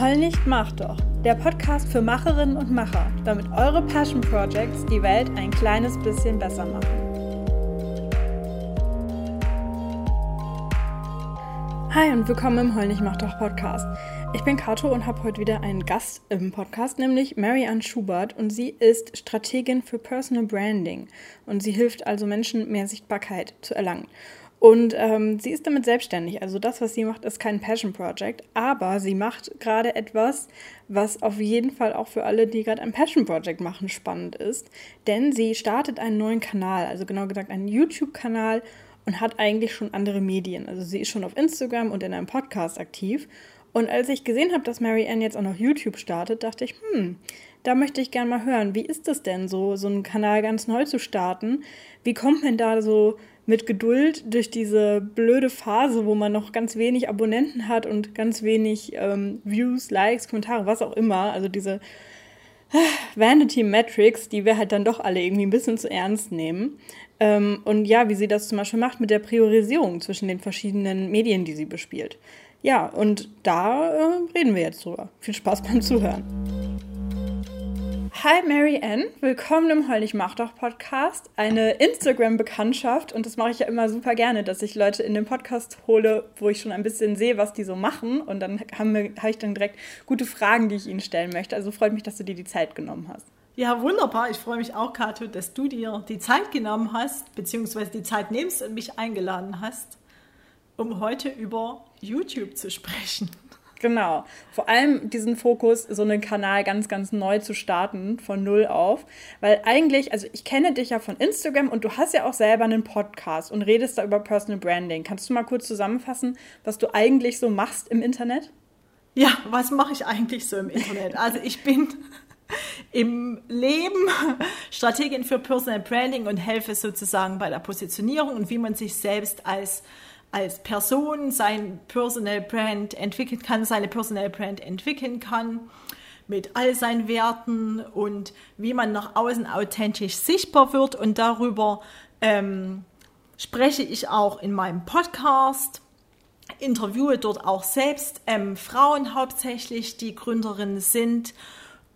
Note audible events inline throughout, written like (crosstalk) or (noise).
Heul nicht, mach doch. Der Podcast für Macherinnen und Macher, damit eure Passion Projects die Welt ein kleines bisschen besser machen. Hi und willkommen im Heul nicht, mach doch Podcast. Ich bin Kato und habe heute wieder einen Gast im Podcast, nämlich Mary-Ann Schubert und sie ist Strategin für Personal Branding und sie hilft also Menschen mehr Sichtbarkeit zu erlangen. Und ähm, sie ist damit selbstständig. Also das, was sie macht, ist kein Passion Project, aber sie macht gerade etwas, was auf jeden Fall auch für alle, die gerade ein Passion Project machen, spannend ist. Denn sie startet einen neuen Kanal, also genau gesagt einen YouTube-Kanal und hat eigentlich schon andere Medien. Also sie ist schon auf Instagram und in einem Podcast aktiv. Und als ich gesehen habe, dass Mary Ann jetzt auch noch YouTube startet, dachte ich, hm, da möchte ich gerne mal hören, wie ist das denn so, so einen Kanal ganz neu zu starten? Wie kommt man da so mit Geduld durch diese blöde Phase, wo man noch ganz wenig Abonnenten hat und ganz wenig ähm, Views, Likes, Kommentare, was auch immer. Also diese äh, Vanity Metrics, die wir halt dann doch alle irgendwie ein bisschen zu ernst nehmen. Ähm, und ja, wie sie das zum Beispiel macht mit der Priorisierung zwischen den verschiedenen Medien, die sie bespielt. Ja, und da äh, reden wir jetzt drüber. Viel Spaß beim Zuhören. Hi Mary Ann, willkommen im Heul Mach doch Podcast. Eine Instagram-Bekanntschaft und das mache ich ja immer super gerne, dass ich Leute in den Podcast hole, wo ich schon ein bisschen sehe, was die so machen und dann habe hab ich dann direkt gute Fragen, die ich ihnen stellen möchte. Also freut mich, dass du dir die Zeit genommen hast. Ja, wunderbar. Ich freue mich auch, Kato, dass du dir die Zeit genommen hast, beziehungsweise die Zeit nimmst und mich eingeladen hast, um heute über YouTube zu sprechen. Genau. Vor allem diesen Fokus, so einen Kanal ganz, ganz neu zu starten, von null auf. Weil eigentlich, also ich kenne dich ja von Instagram und du hast ja auch selber einen Podcast und redest da über Personal Branding. Kannst du mal kurz zusammenfassen, was du eigentlich so machst im Internet? Ja, was mache ich eigentlich so im Internet? Also ich bin (laughs) im Leben Strategin für Personal Branding und helfe sozusagen bei der Positionierung und wie man sich selbst als als Person sein Personal Brand entwickeln kann, seine Personal Brand entwickeln kann mit all seinen Werten und wie man nach außen authentisch sichtbar wird. Und darüber ähm, spreche ich auch in meinem Podcast, interviewe dort auch selbst ähm, Frauen hauptsächlich, die Gründerinnen sind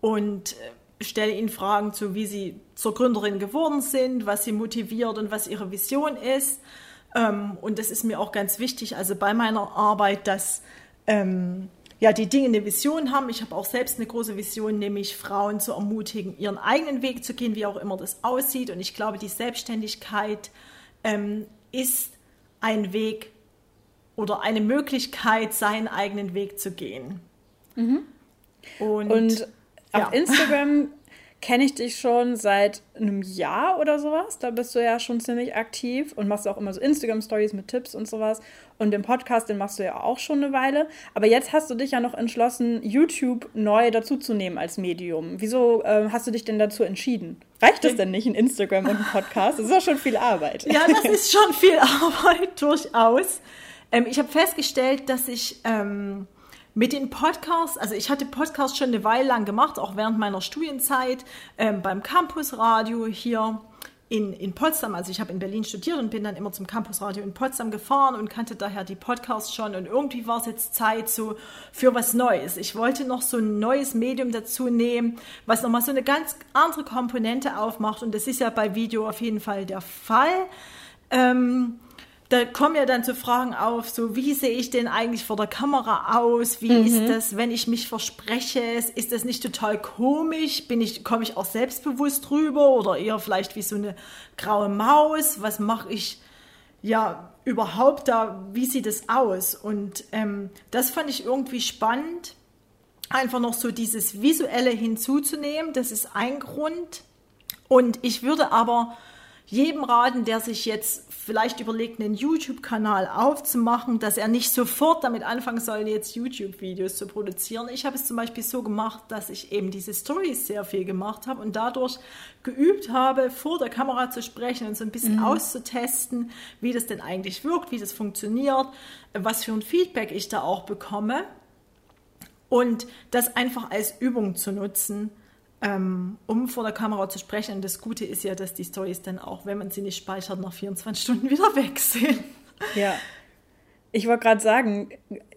und äh, stelle ihnen Fragen zu, wie sie zur Gründerin geworden sind, was sie motiviert und was ihre Vision ist. Ähm, und das ist mir auch ganz wichtig, also bei meiner Arbeit, dass ähm, ja, die Dinge eine Vision haben. Ich habe auch selbst eine große Vision, nämlich Frauen zu ermutigen, ihren eigenen Weg zu gehen, wie auch immer das aussieht. Und ich glaube, die Selbstständigkeit ähm, ist ein Weg oder eine Möglichkeit, seinen eigenen Weg zu gehen. Mhm. Und, Und auf ja. Instagram (laughs) kenne ich dich schon seit einem Jahr oder sowas. Da bist du ja schon ziemlich aktiv und machst auch immer so Instagram-Stories mit Tipps und sowas. Und den Podcast, den machst du ja auch schon eine Weile. Aber jetzt hast du dich ja noch entschlossen, YouTube neu dazuzunehmen als Medium. Wieso äh, hast du dich denn dazu entschieden? Reicht das denn nicht in Instagram und ein Podcast? Das ist doch schon viel Arbeit. (laughs) Ja, das ist schon viel Arbeit, (laughs) durchaus. Ähm, ich habe festgestellt, dass ich. Ähm mit den Podcasts, also ich hatte Podcasts schon eine Weile lang gemacht, auch während meiner Studienzeit ähm, beim Campusradio hier in, in Potsdam. Also ich habe in Berlin studiert und bin dann immer zum Campusradio in Potsdam gefahren und kannte daher die Podcasts schon. Und irgendwie war es jetzt Zeit so für was Neues. Ich wollte noch so ein neues Medium dazu nehmen, was nochmal so eine ganz andere Komponente aufmacht. Und das ist ja bei Video auf jeden Fall der Fall. Ähm, da kommen ja dann so Fragen auf, so wie sehe ich denn eigentlich vor der Kamera aus? Wie mhm. ist das, wenn ich mich verspreche? Ist das nicht total komisch? Bin ich, komme ich auch selbstbewusst drüber oder eher vielleicht wie so eine graue Maus? Was mache ich ja überhaupt da? Wie sieht es aus? Und ähm, das fand ich irgendwie spannend, einfach noch so dieses Visuelle hinzuzunehmen. Das ist ein Grund. Und ich würde aber jedem raten, der sich jetzt vielleicht überlegt, einen YouTube-Kanal aufzumachen, dass er nicht sofort damit anfangen soll, jetzt YouTube-Videos zu produzieren. Ich habe es zum Beispiel so gemacht, dass ich eben diese Stories sehr viel gemacht habe und dadurch geübt habe, vor der Kamera zu sprechen und so ein bisschen mhm. auszutesten, wie das denn eigentlich wirkt, wie das funktioniert, was für ein Feedback ich da auch bekomme und das einfach als Übung zu nutzen ähm, um vor der Kamera zu sprechen. Und das Gute ist ja, dass die Stories dann auch, wenn man sie nicht speichert, nach 24 Stunden wieder (laughs) weg sind. Ja. Ich wollte gerade sagen,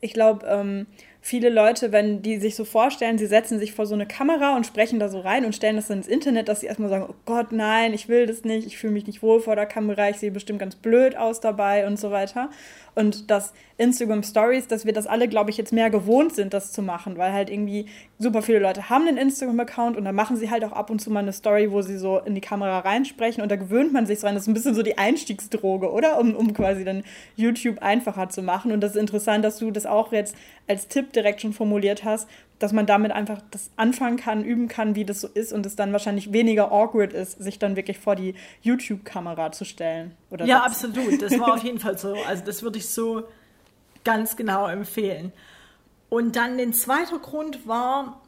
ich glaube, ähm, viele Leute, wenn die sich so vorstellen, sie setzen sich vor so eine Kamera und sprechen da so rein und stellen das ins Internet, dass sie erstmal sagen, oh Gott, nein, ich will das nicht, ich fühle mich nicht wohl vor der Kamera, ich sehe bestimmt ganz blöd aus dabei und so weiter. Und dass Instagram Stories, dass wir das alle, glaube ich, jetzt mehr gewohnt sind, das zu machen, weil halt irgendwie super viele Leute haben einen Instagram-Account und dann machen sie halt auch ab und zu mal eine Story, wo sie so in die Kamera reinsprechen und da gewöhnt man sich dran. Das ist ein bisschen so die Einstiegsdroge, oder? Um, um quasi dann YouTube einfacher zu machen. Und das ist interessant, dass du das auch jetzt als Tipp direkt schon formuliert hast, dass man damit einfach das anfangen kann, üben kann, wie das so ist und es dann wahrscheinlich weniger awkward ist, sich dann wirklich vor die YouTube-Kamera zu stellen. Oder ja, das. absolut. Das war auf jeden Fall so. Also das würde ich so ganz genau empfehlen. Und dann den zweiten Grund war,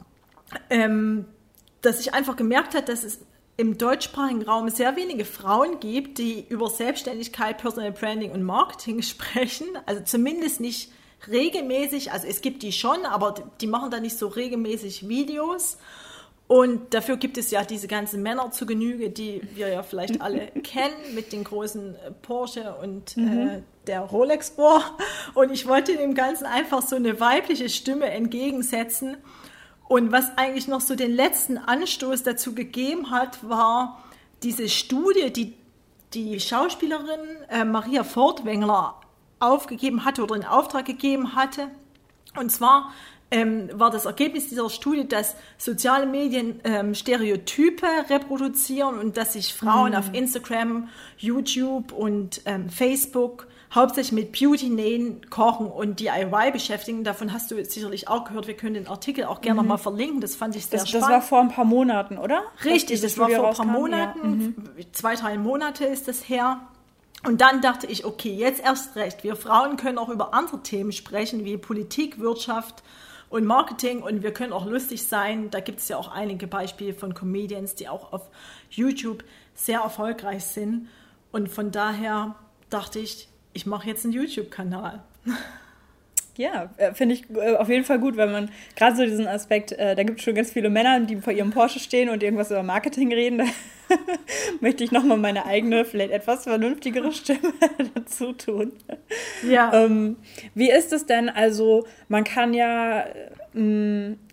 ähm, dass ich einfach gemerkt habe, dass es im deutschsprachigen Raum sehr wenige Frauen gibt, die über Selbstständigkeit, Personal Branding und Marketing (laughs) sprechen. Also zumindest nicht regelmäßig, also es gibt die schon, aber die machen da nicht so regelmäßig Videos. Und dafür gibt es ja diese ganzen Männer zu Genüge, die wir ja vielleicht (laughs) alle kennen, mit den großen äh, Porsche und äh, mhm. äh, der Rolex Bohr. Und ich wollte dem Ganzen einfach so eine weibliche Stimme entgegensetzen. Und was eigentlich noch so den letzten Anstoß dazu gegeben hat, war diese Studie, die die Schauspielerin äh, Maria Fortwängler aufgegeben hatte oder in Auftrag gegeben hatte. Und zwar ähm, war das Ergebnis dieser Studie, dass soziale Medien ähm, Stereotype reproduzieren und dass sich Frauen mhm. auf Instagram, YouTube und ähm, Facebook hauptsächlich mit Beauty, Nähen, Kochen und DIY beschäftigen. Davon hast du sicherlich auch gehört. Wir können den Artikel auch gerne mhm. nochmal verlinken. Das fand ich sehr das, spannend. Das war vor ein paar Monaten, oder? Richtig, das war vor ein paar Monaten. Ja. Mhm. Zwei, drei Monate ist das her. Und dann dachte ich, okay, jetzt erst recht. Wir Frauen können auch über andere Themen sprechen, wie Politik, Wirtschaft und Marketing. Und wir können auch lustig sein. Da gibt es ja auch einige Beispiele von Comedians, die auch auf YouTube sehr erfolgreich sind. Und von daher dachte ich, ich mache jetzt einen YouTube-Kanal. (laughs) Ja, äh, finde ich äh, auf jeden Fall gut, weil man gerade so diesen Aspekt, äh, da gibt es schon ganz viele Männer, die vor ihrem Porsche stehen und irgendwas über Marketing reden. Da (laughs) möchte ich nochmal meine eigene, vielleicht etwas vernünftigere Stimme (laughs) dazu tun. Ja. Ähm, wie ist es denn? Also, man kann ja Mm,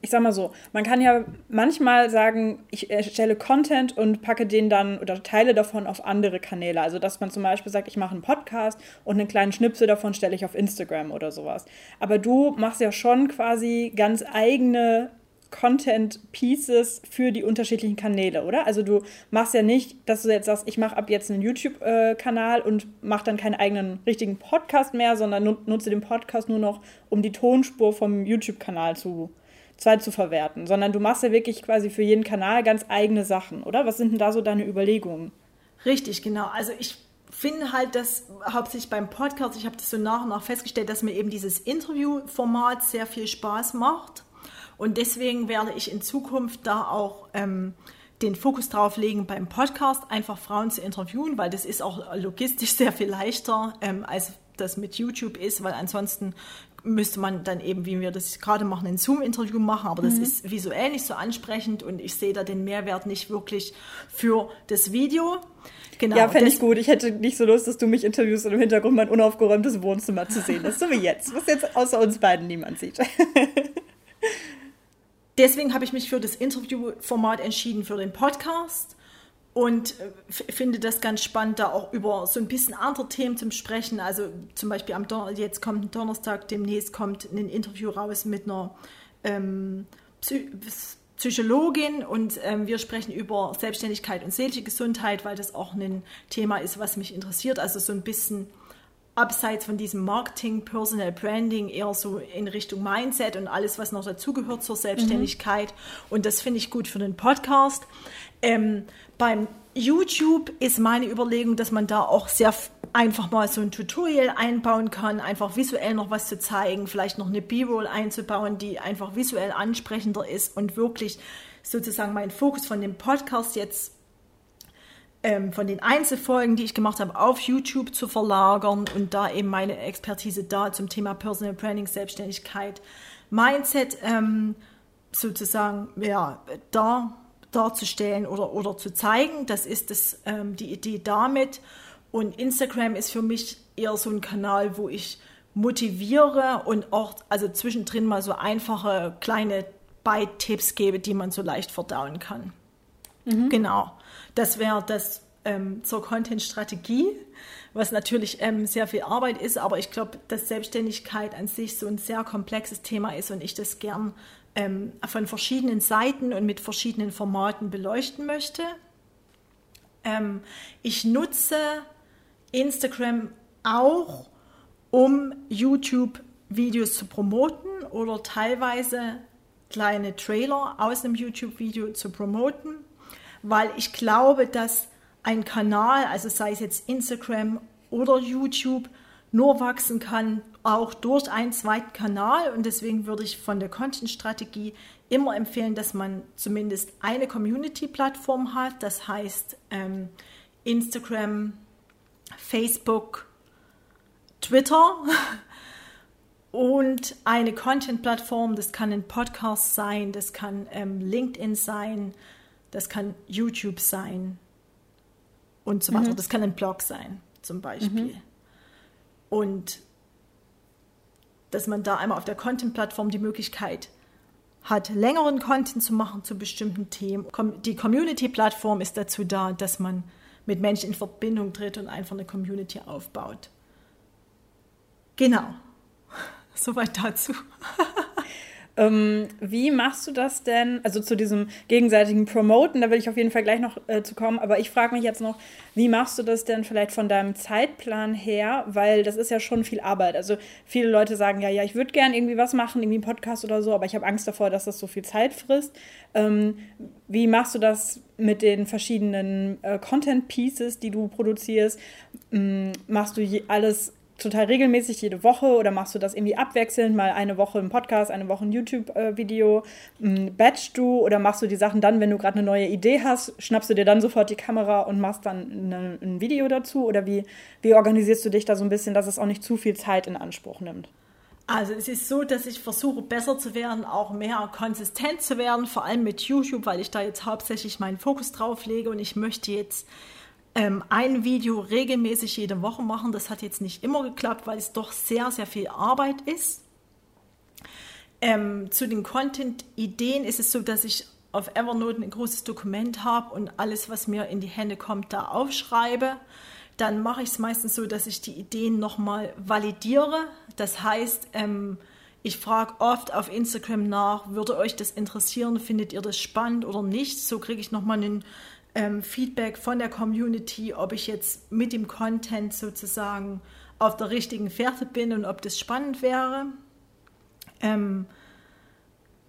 ich sag mal so, man kann ja manchmal sagen, ich erstelle Content und packe den dann oder Teile davon auf andere Kanäle. Also, dass man zum Beispiel sagt, ich mache einen Podcast und einen kleinen Schnipsel davon stelle ich auf Instagram oder sowas. Aber du machst ja schon quasi ganz eigene Content Pieces für die unterschiedlichen Kanäle, oder? Also du machst ja nicht, dass du jetzt sagst, ich mache ab jetzt einen YouTube-Kanal und mache dann keinen eigenen richtigen Podcast mehr, sondern nutze den Podcast nur noch, um die Tonspur vom YouTube-Kanal zu, zwei zu verwerten, sondern du machst ja wirklich quasi für jeden Kanal ganz eigene Sachen, oder? Was sind denn da so deine Überlegungen? Richtig, genau. Also ich finde halt, dass hauptsächlich beim Podcast, ich habe das so nach und nach festgestellt, dass mir eben dieses Interview-Format sehr viel Spaß macht und deswegen werde ich in Zukunft da auch ähm, den Fokus drauf legen, beim Podcast einfach Frauen zu interviewen, weil das ist auch logistisch sehr viel leichter, ähm, als das mit YouTube ist, weil ansonsten müsste man dann eben, wie wir das gerade machen, ein Zoom-Interview machen, aber das mhm. ist visuell nicht so ansprechend und ich sehe da den Mehrwert nicht wirklich für das Video. Genau. Ja, fände ich gut. Ich hätte nicht so Lust, dass du mich interviewst und im Hintergrund mein unaufgeräumtes Wohnzimmer zu sehen ist, so wie jetzt, was jetzt außer uns beiden niemand sieht. (laughs) deswegen habe ich mich für das Interviewformat entschieden, für den Podcast und äh, finde das ganz spannend, da auch über so ein bisschen andere Themen zu sprechen. Also zum Beispiel am Don jetzt kommt ein Donnerstag, demnächst kommt ein Interview raus mit einer ähm, Psy Psychologin und ähm, wir sprechen über Selbstständigkeit und seelische Gesundheit, weil das auch ein Thema ist, was mich interessiert. Also so ein bisschen abseits von diesem Marketing, Personal Branding, eher so in Richtung Mindset und alles, was noch dazugehört zur Selbstständigkeit. Mhm. Und das finde ich gut für den Podcast. Ähm, beim YouTube ist meine Überlegung, dass man da auch sehr einfach mal so ein Tutorial einbauen kann, einfach visuell noch was zu zeigen, vielleicht noch eine B-Roll einzubauen, die einfach visuell ansprechender ist und wirklich sozusagen meinen Fokus von dem Podcast jetzt ähm, von den Einzelfolgen, die ich gemacht habe, auf YouTube zu verlagern und da eben meine Expertise da zum Thema Personal Branding, Selbstständigkeit, Mindset ähm, sozusagen ja, da, darzustellen oder, oder zu zeigen. Das ist das, ähm, die Idee damit. Und Instagram ist für mich eher so ein Kanal, wo ich motiviere und auch also zwischendrin mal so einfache kleine Bite-Tipps gebe, die man so leicht verdauen kann. Mhm. Genau. Das wäre das ähm, zur Content-Strategie, was natürlich ähm, sehr viel Arbeit ist, aber ich glaube, dass Selbstständigkeit an sich so ein sehr komplexes Thema ist und ich das gern ähm, von verschiedenen Seiten und mit verschiedenen Formaten beleuchten möchte. Ähm, ich nutze Instagram auch, um YouTube-Videos zu promoten oder teilweise kleine Trailer aus einem YouTube-Video zu promoten, weil ich glaube, dass ein Kanal, also sei es jetzt Instagram oder YouTube, nur wachsen kann, auch durch einen zweiten Kanal. Und deswegen würde ich von der Content-Strategie immer empfehlen, dass man zumindest eine Community-Plattform hat. Das heißt ähm, Instagram, Facebook, Twitter (laughs) und eine Content-Plattform. Das kann ein Podcast sein, das kann ähm, LinkedIn sein, das kann YouTube sein und so weiter. Mhm. Das kann ein Blog sein, zum Beispiel. Mhm. Und dass man da einmal auf der Content-Plattform die Möglichkeit hat, längeren Content zu machen zu bestimmten Themen. Die Community-Plattform ist dazu da, dass man mit Menschen in Verbindung tritt und einfach eine Community aufbaut. Genau. (laughs) Soweit dazu. (laughs) Ähm, wie machst du das denn? Also zu diesem gegenseitigen Promoten, da will ich auf jeden Fall gleich noch äh, zu kommen. Aber ich frage mich jetzt noch, wie machst du das denn vielleicht von deinem Zeitplan her? Weil das ist ja schon viel Arbeit. Also viele Leute sagen ja, ja, ich würde gern irgendwie was machen, irgendwie einen Podcast oder so, aber ich habe Angst davor, dass das so viel Zeit frisst. Ähm, wie machst du das mit den verschiedenen äh, Content Pieces, die du produzierst? Ähm, machst du alles total regelmäßig jede Woche oder machst du das irgendwie abwechselnd, mal eine Woche im Podcast, eine Woche ein YouTube-Video? Batch du oder machst du die Sachen dann, wenn du gerade eine neue Idee hast, schnappst du dir dann sofort die Kamera und machst dann eine, ein Video dazu? Oder wie, wie organisierst du dich da so ein bisschen, dass es auch nicht zu viel Zeit in Anspruch nimmt? Also es ist so, dass ich versuche besser zu werden, auch mehr konsistent zu werden, vor allem mit YouTube, weil ich da jetzt hauptsächlich meinen Fokus drauf lege und ich möchte jetzt ähm, ein Video regelmäßig jede Woche machen. Das hat jetzt nicht immer geklappt, weil es doch sehr, sehr viel Arbeit ist. Ähm, zu den Content-Ideen ist es so, dass ich auf Evernote ein großes Dokument habe und alles, was mir in die Hände kommt, da aufschreibe. Dann mache ich es meistens so, dass ich die Ideen nochmal validiere. Das heißt, ähm, ich frage oft auf Instagram nach, würde euch das interessieren, findet ihr das spannend oder nicht? So kriege ich nochmal einen ähm, Feedback von der Community, ob ich jetzt mit dem Content sozusagen auf der richtigen Fährte bin und ob das spannend wäre. Ähm,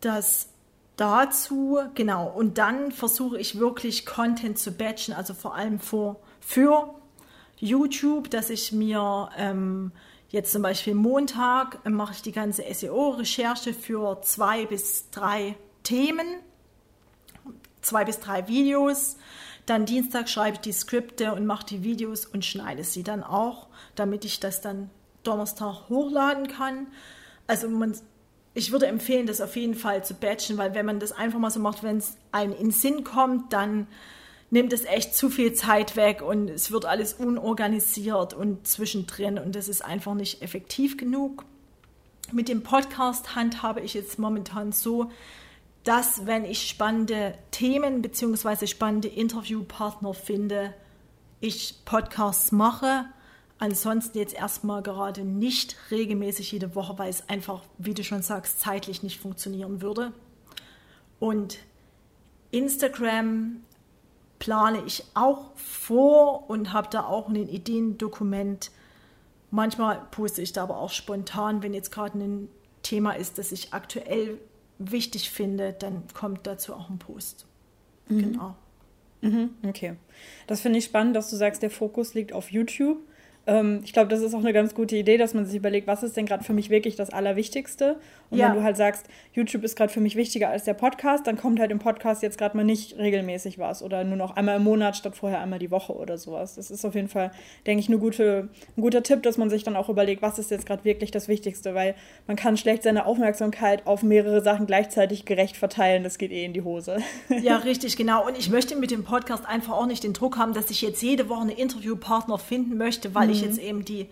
das dazu, genau, und dann versuche ich wirklich Content zu batchen, also vor allem für, für YouTube, dass ich mir ähm, jetzt zum Beispiel Montag mache ich die ganze SEO-Recherche für zwei bis drei Themen zwei bis drei Videos. Dann Dienstag schreibe ich die Skripte und mache die Videos und schneide sie dann auch, damit ich das dann Donnerstag hochladen kann. Also man, ich würde empfehlen, das auf jeden Fall zu batchen, weil wenn man das einfach mal so macht, wenn es einem in Sinn kommt, dann nimmt es echt zu viel Zeit weg und es wird alles unorganisiert und zwischendrin und das ist einfach nicht effektiv genug. Mit dem Podcast handhabe ich jetzt momentan so, dass wenn ich spannende Themen bzw. spannende Interviewpartner finde, ich Podcasts mache. Ansonsten jetzt erstmal gerade nicht regelmäßig jede Woche, weil es einfach, wie du schon sagst, zeitlich nicht funktionieren würde. Und Instagram plane ich auch vor und habe da auch ein Ideendokument. Manchmal poste ich da aber auch spontan, wenn jetzt gerade ein Thema ist, das ich aktuell wichtig finde, dann kommt dazu auch ein Post. Mhm. Genau. Mhm, okay. Das finde ich spannend, dass du sagst, der Fokus liegt auf YouTube. Ähm, ich glaube, das ist auch eine ganz gute Idee, dass man sich überlegt, was ist denn gerade für mich wirklich das Allerwichtigste? Und ja. wenn du halt sagst, YouTube ist gerade für mich wichtiger als der Podcast, dann kommt halt im Podcast jetzt gerade mal nicht regelmäßig was oder nur noch einmal im Monat statt vorher einmal die Woche oder sowas. Das ist auf jeden Fall, denke ich, eine gute, ein guter Tipp, dass man sich dann auch überlegt, was ist jetzt gerade wirklich das Wichtigste, weil man kann schlecht seine Aufmerksamkeit auf mehrere Sachen gleichzeitig gerecht verteilen. Das geht eh in die Hose. Ja, (laughs) richtig, genau. Und ich möchte mit dem Podcast einfach auch nicht den Druck haben, dass ich jetzt jede Woche einen Interviewpartner finden möchte, weil mhm. ich jetzt eben die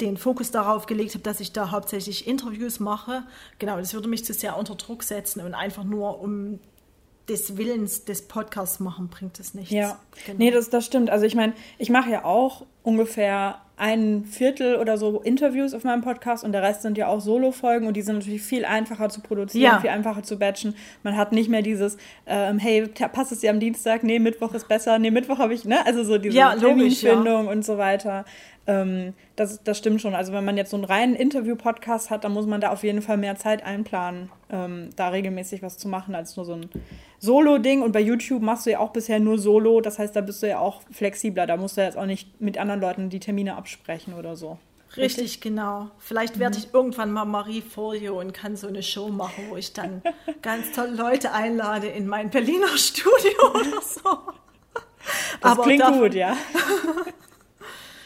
den Fokus darauf gelegt habe, dass ich da hauptsächlich Interviews mache. Genau, das würde mich zu sehr unter Druck setzen und einfach nur um des Willens des Podcasts machen, bringt es nichts. Ja, genau. nee, das, das stimmt. Also ich meine, ich mache ja auch ungefähr ein Viertel oder so Interviews auf meinem Podcast und der Rest sind ja auch Solo-Folgen und die sind natürlich viel einfacher zu produzieren, ja. viel einfacher zu batchen. Man hat nicht mehr dieses, ähm, hey, passt es dir am Dienstag? Nee, Mittwoch ist besser. Nee, Mittwoch habe ich, ne? Also so diese ja, Terminfindung ja. und so weiter. Ähm, das, das stimmt schon. Also wenn man jetzt so einen reinen Interview-Podcast hat, dann muss man da auf jeden Fall mehr Zeit einplanen, ähm, da regelmäßig was zu machen, als nur so ein Solo-Ding. Und bei YouTube machst du ja auch bisher nur Solo. Das heißt, da bist du ja auch flexibler. Da musst du jetzt auch nicht mit anderen Leuten die Termine absprechen oder so. Richtig, Richtig? genau. Vielleicht werde mhm. ich irgendwann mal Marie Folio und kann so eine Show machen, wo ich dann (laughs) ganz tolle Leute einlade in mein Berliner Studio oder so. Das Aber klingt davon, gut, ja. (laughs)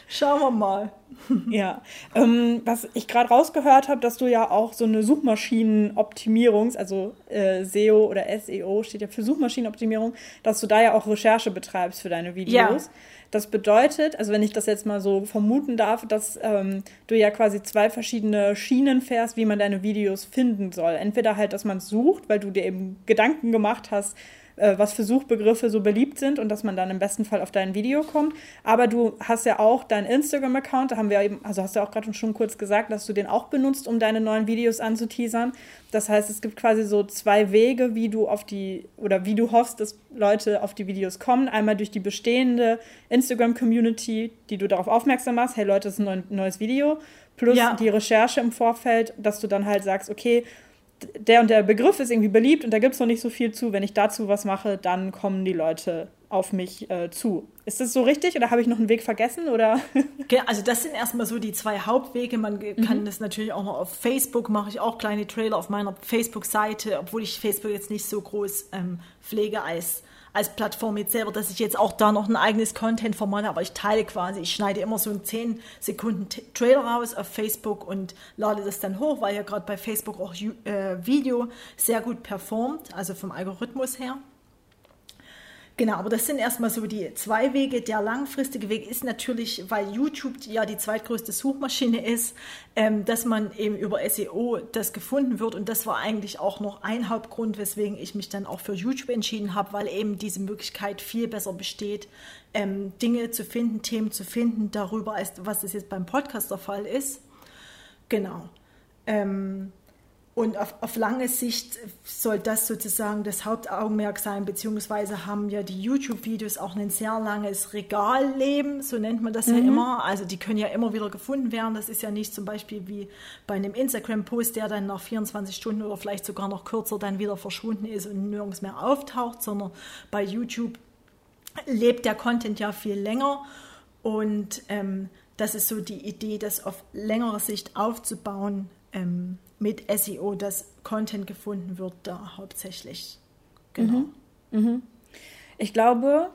Schauen wir mal. (laughs) Ja, ähm, was ich gerade rausgehört habe, dass du ja auch so eine Suchmaschinenoptimierungs-, also äh, SEO oder SEO steht ja für Suchmaschinenoptimierung, dass du da ja auch Recherche betreibst für deine Videos. Ja. Das bedeutet, also wenn ich das jetzt mal so vermuten darf, dass ähm, du ja quasi zwei verschiedene Schienen fährst, wie man deine Videos finden soll. Entweder halt, dass man es sucht, weil du dir eben Gedanken gemacht hast, äh, was für Suchbegriffe so beliebt sind und dass man dann im besten Fall auf dein Video kommt. Aber du hast ja auch deinen Instagram-Account, da haben wir eben, also hast du auch gerade schon kurz gesagt, dass du den auch benutzt, um deine neuen Videos anzuteasern. Das heißt, es gibt quasi so zwei Wege, wie du auf die oder wie du hoffst, dass Leute auf die Videos kommen. Einmal durch die bestehende Instagram-Community, die du darauf aufmerksam machst, hey Leute, das ist ein neues Video. Plus ja. die Recherche im Vorfeld, dass du dann halt sagst, okay, der und der Begriff ist irgendwie beliebt und da gibt es noch nicht so viel zu. Wenn ich dazu was mache, dann kommen die Leute auf mich äh, zu. Ist das so richtig oder habe ich noch einen Weg vergessen? Oder? (laughs) also das sind erstmal so die zwei Hauptwege. Man kann mhm. das natürlich auch noch auf Facebook, mache ich auch kleine Trailer auf meiner Facebook-Seite, obwohl ich Facebook jetzt nicht so groß ähm, pflege als als Plattform jetzt selber, dass ich jetzt auch da noch ein eigenes Content-Format habe, aber ich teile quasi, ich schneide immer so einen 10 Sekunden Trailer raus auf Facebook und lade das dann hoch, weil ja gerade bei Facebook auch äh, Video sehr gut performt, also vom Algorithmus her. Genau, aber das sind erstmal so die zwei Wege. Der langfristige Weg ist natürlich, weil YouTube ja die zweitgrößte Suchmaschine ist, ähm, dass man eben über SEO das gefunden wird. Und das war eigentlich auch noch ein Hauptgrund, weswegen ich mich dann auch für YouTube entschieden habe, weil eben diese Möglichkeit viel besser besteht, ähm, Dinge zu finden, Themen zu finden darüber, als was es jetzt beim Podcast der Fall ist. Genau. Ähm, und auf, auf lange Sicht soll das sozusagen das Hauptaugenmerk sein, beziehungsweise haben ja die YouTube-Videos auch ein sehr langes Regalleben, so nennt man das mhm. ja immer. Also die können ja immer wieder gefunden werden. Das ist ja nicht zum Beispiel wie bei einem Instagram-Post, der dann nach 24 Stunden oder vielleicht sogar noch kürzer dann wieder verschwunden ist und nirgends mehr auftaucht, sondern bei YouTube lebt der Content ja viel länger. Und ähm, das ist so die Idee, das auf längere Sicht aufzubauen. Ähm, mit SEO, dass Content gefunden wird, da hauptsächlich. Genau. Mhm. Mhm. Ich glaube,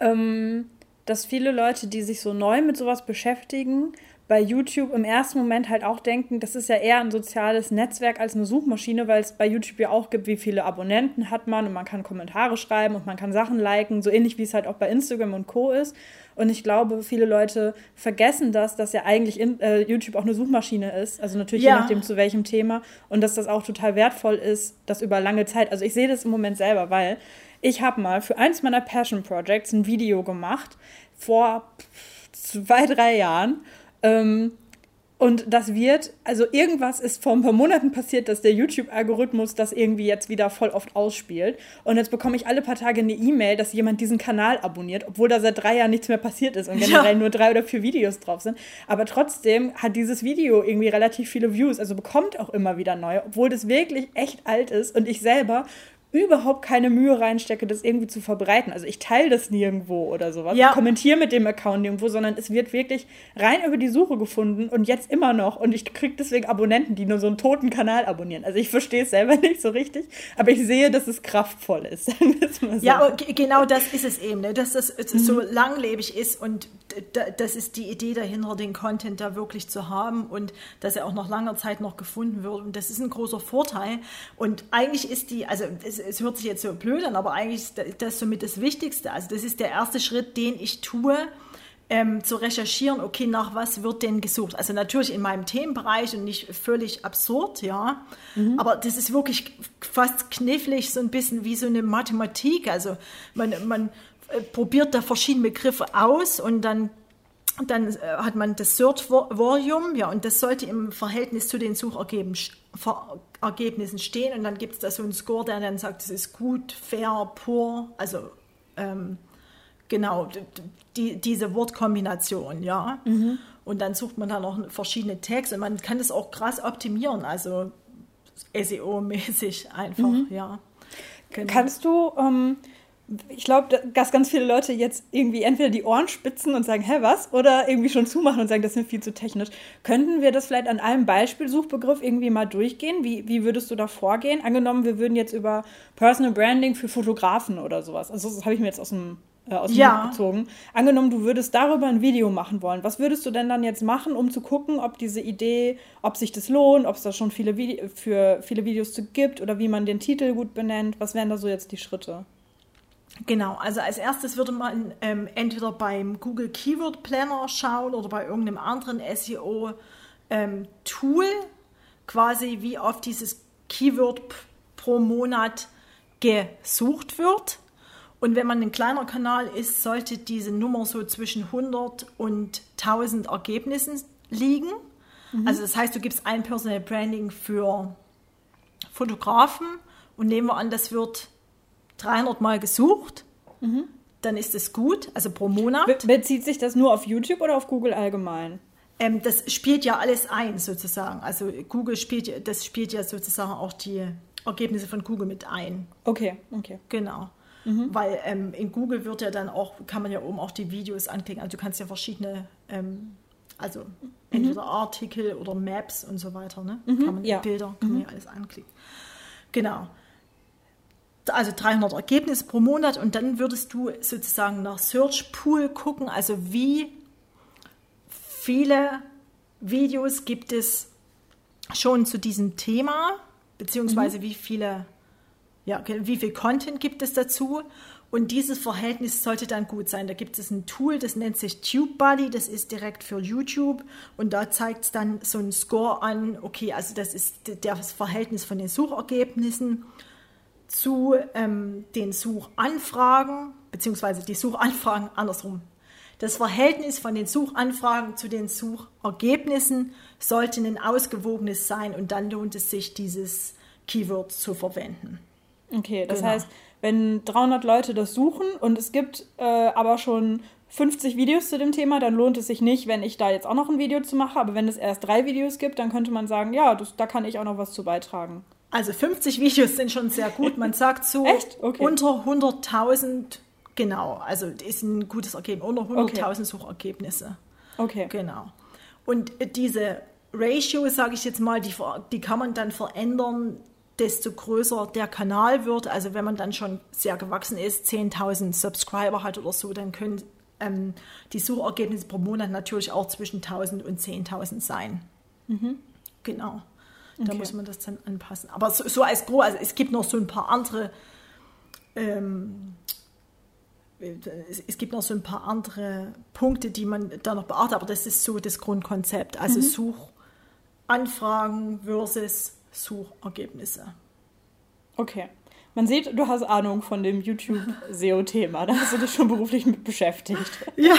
ähm, dass viele Leute, die sich so neu mit sowas beschäftigen, bei YouTube im ersten Moment halt auch denken, das ist ja eher ein soziales Netzwerk als eine Suchmaschine, weil es bei YouTube ja auch gibt, wie viele Abonnenten hat man und man kann Kommentare schreiben und man kann Sachen liken, so ähnlich wie es halt auch bei Instagram und Co. ist. Und ich glaube, viele Leute vergessen das, dass ja eigentlich in, äh, YouTube auch eine Suchmaschine ist. Also natürlich ja. je nachdem zu welchem Thema. Und dass das auch total wertvoll ist, das über lange Zeit. Also ich sehe das im Moment selber, weil ich habe mal für eins meiner Passion Projects ein Video gemacht vor zwei, drei Jahren ähm, und das wird, also irgendwas ist vor ein paar Monaten passiert, dass der YouTube-Algorithmus das irgendwie jetzt wieder voll oft ausspielt. Und jetzt bekomme ich alle paar Tage eine E-Mail, dass jemand diesen Kanal abonniert, obwohl da seit drei Jahren nichts mehr passiert ist und generell ja. nur drei oder vier Videos drauf sind. Aber trotzdem hat dieses Video irgendwie relativ viele Views, also bekommt auch immer wieder neue, obwohl das wirklich echt alt ist und ich selber überhaupt keine Mühe reinstecke, das irgendwie zu verbreiten. Also ich teile das nirgendwo oder sowas. Ja. Ich kommentiere mit dem Account nirgendwo, sondern es wird wirklich rein über die Suche gefunden und jetzt immer noch. Und ich kriege deswegen Abonnenten, die nur so einen toten Kanal abonnieren. Also ich verstehe es selber (laughs) nicht so richtig, aber ich sehe, dass es kraftvoll ist. (laughs) so. Ja, genau das ist es eben, ne? dass das mhm. so langlebig ist und das ist die Idee dahinter, den Content da wirklich zu haben und dass er auch nach langer Zeit noch gefunden wird. Und das ist ein großer Vorteil. Und eigentlich ist die, also es, es hört sich jetzt so blöd an, aber eigentlich ist das somit das Wichtigste. Also das ist der erste Schritt, den ich tue, ähm, zu recherchieren, okay, nach was wird denn gesucht? Also natürlich in meinem Themenbereich und nicht völlig absurd, ja. Mhm. Aber das ist wirklich fast knifflig, so ein bisschen wie so eine Mathematik. Also man, man äh, probiert da verschiedene Begriffe aus und dann dann äh, hat man das Search Volume, ja, und das sollte im Verhältnis zu den Suchergebnissen stehen. Und dann gibt es da so einen Score, der dann sagt, es ist gut, fair, poor, also ähm, genau, die, diese Wortkombination, ja. Mhm. Und dann sucht man da noch verschiedene Tags und man kann das auch krass optimieren, also SEO-mäßig einfach, mhm. ja. Genau. Kannst du, ähm, ich glaube, dass ganz viele Leute jetzt irgendwie entweder die Ohren spitzen und sagen, hä, was? Oder irgendwie schon zumachen und sagen, das ist mir viel zu technisch. Könnten wir das vielleicht an einem Beispielsuchbegriff irgendwie mal durchgehen? Wie, wie würdest du da vorgehen? Angenommen, wir würden jetzt über Personal Branding für Fotografen oder sowas. Also das habe ich mir jetzt aus dem äh, aus dem ja. Gezogen. Angenommen, du würdest darüber ein Video machen wollen. Was würdest du denn dann jetzt machen, um zu gucken, ob diese Idee, ob sich das lohnt, ob es da schon viele Vide für viele Videos zu gibt oder wie man den Titel gut benennt? Was wären da so jetzt die Schritte? Genau, also als erstes würde man ähm, entweder beim Google Keyword Planner schauen oder bei irgendeinem anderen SEO-Tool, ähm, quasi wie oft dieses Keyword pro Monat gesucht wird. Und wenn man ein kleiner Kanal ist, sollte diese Nummer so zwischen 100 und 1000 Ergebnissen liegen. Mhm. Also das heißt, du gibst ein Personal Branding für Fotografen und nehmen wir an, das wird 300 Mal gesucht. Mhm. Dann ist es gut, also pro Monat. Be bezieht sich das nur auf YouTube oder auf Google allgemein? Ähm, das spielt ja alles ein, sozusagen. Also Google spielt, das spielt ja sozusagen auch die Ergebnisse von Google mit ein. Okay, okay. Genau. Mhm. Weil ähm, in Google wird ja dann auch, kann man ja oben auch die Videos anklicken. Also du kannst ja verschiedene, ähm, also mhm. entweder Artikel oder Maps und so weiter, ne? Mhm. Kann man ja. Bilder, kann man mhm. ja alles anklicken. Genau. Also 300 Ergebnisse pro Monat und dann würdest du sozusagen nach Search Pool gucken, also wie viele Videos gibt es schon zu diesem Thema, beziehungsweise mhm. wie viele ja, wie viel Content gibt es dazu? Und dieses Verhältnis sollte dann gut sein. Da gibt es ein Tool, das nennt sich TubeBuddy, das ist direkt für YouTube und da zeigt es dann so einen Score an, okay, also das ist das Verhältnis von den Suchergebnissen zu ähm, den Suchanfragen, beziehungsweise die Suchanfragen andersrum. Das Verhältnis von den Suchanfragen zu den Suchergebnissen sollte ein ausgewogenes sein und dann lohnt es sich, dieses Keyword zu verwenden. Okay, das genau. heißt, wenn 300 Leute das suchen und es gibt äh, aber schon 50 Videos zu dem Thema, dann lohnt es sich nicht, wenn ich da jetzt auch noch ein Video zu mache. Aber wenn es erst drei Videos gibt, dann könnte man sagen, ja, das, da kann ich auch noch was zu beitragen. Also 50 Videos sind schon sehr gut. Man sagt so (laughs) okay. unter 100.000, genau, also ist ein gutes Ergebnis, unter 100.000 okay. Suchergebnisse. Okay. Genau. Und diese Ratio, sage ich jetzt mal, die, die kann man dann verändern desto größer der Kanal wird. Also wenn man dann schon sehr gewachsen ist, 10.000 Subscriber hat oder so, dann können ähm, die Suchergebnisse pro Monat natürlich auch zwischen 1.000 und 10.000 sein. Mhm. Genau. Da okay. muss man das dann anpassen. Aber so, so als groß, also es gibt noch so ein paar andere, ähm, es, es, gibt noch so ein paar andere Punkte, die man da noch beachtet, aber das ist so das Grundkonzept. Also mhm. Suchanfragen versus Suchergebnisse. Okay. Man sieht, du hast Ahnung von dem YouTube-SEO-Thema. Da hast du dich schon beruflich mit beschäftigt. Ja.